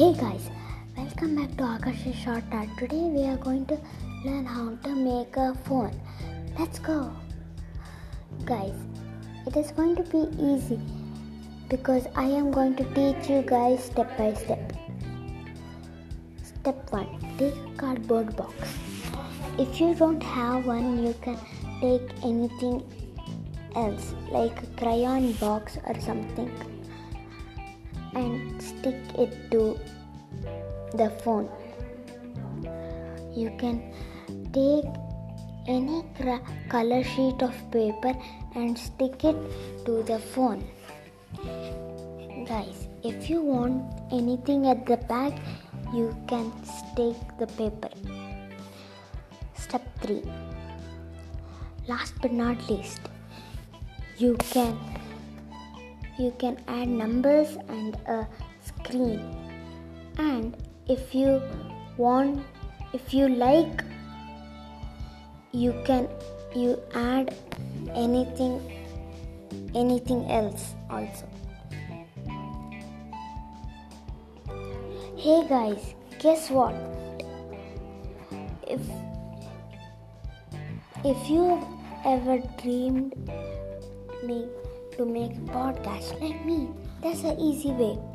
Hey guys, welcome back to Akashi Short Art. Today we are going to learn how to make a phone. Let's go. Guys, it is going to be easy because I am going to teach you guys step by step. Step 1 Take a cardboard box. If you don't have one, you can take anything else like a crayon box or something and stick it to the phone. You can take any color sheet of paper and stick it to the phone. Guys, if you want anything at the back, you can stick the paper. Step 3 Last but not least, you can you can add numbers and a screen and if you want if you like you can you add anything anything else also. Hey guys guess what? If if you ever dreamed me to make a podcast like me that's an easy way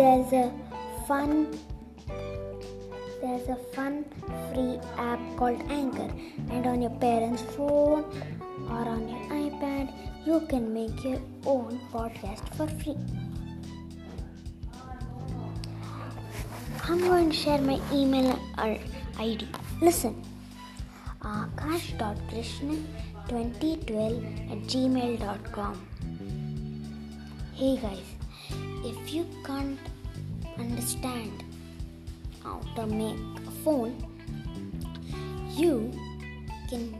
there's a fun there's a fun free app called anchor. And on your parents phone or on your ipad you can make your own podcast for free. I'm going to share my email or id listen uh, akash.krishnan2012 at gmail.com hey guys if you can't understand how to make a phone you can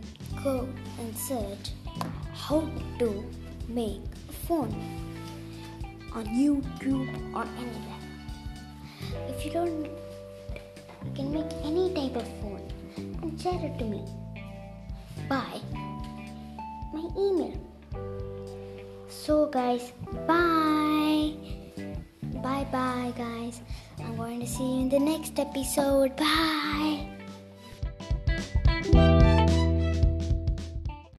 go and search how to make a phone on youtube or anywhere. If you don't you can make any type of phone and share it to me by my email. So guys bye bye guys. I'm going to see you in the next episode. Bye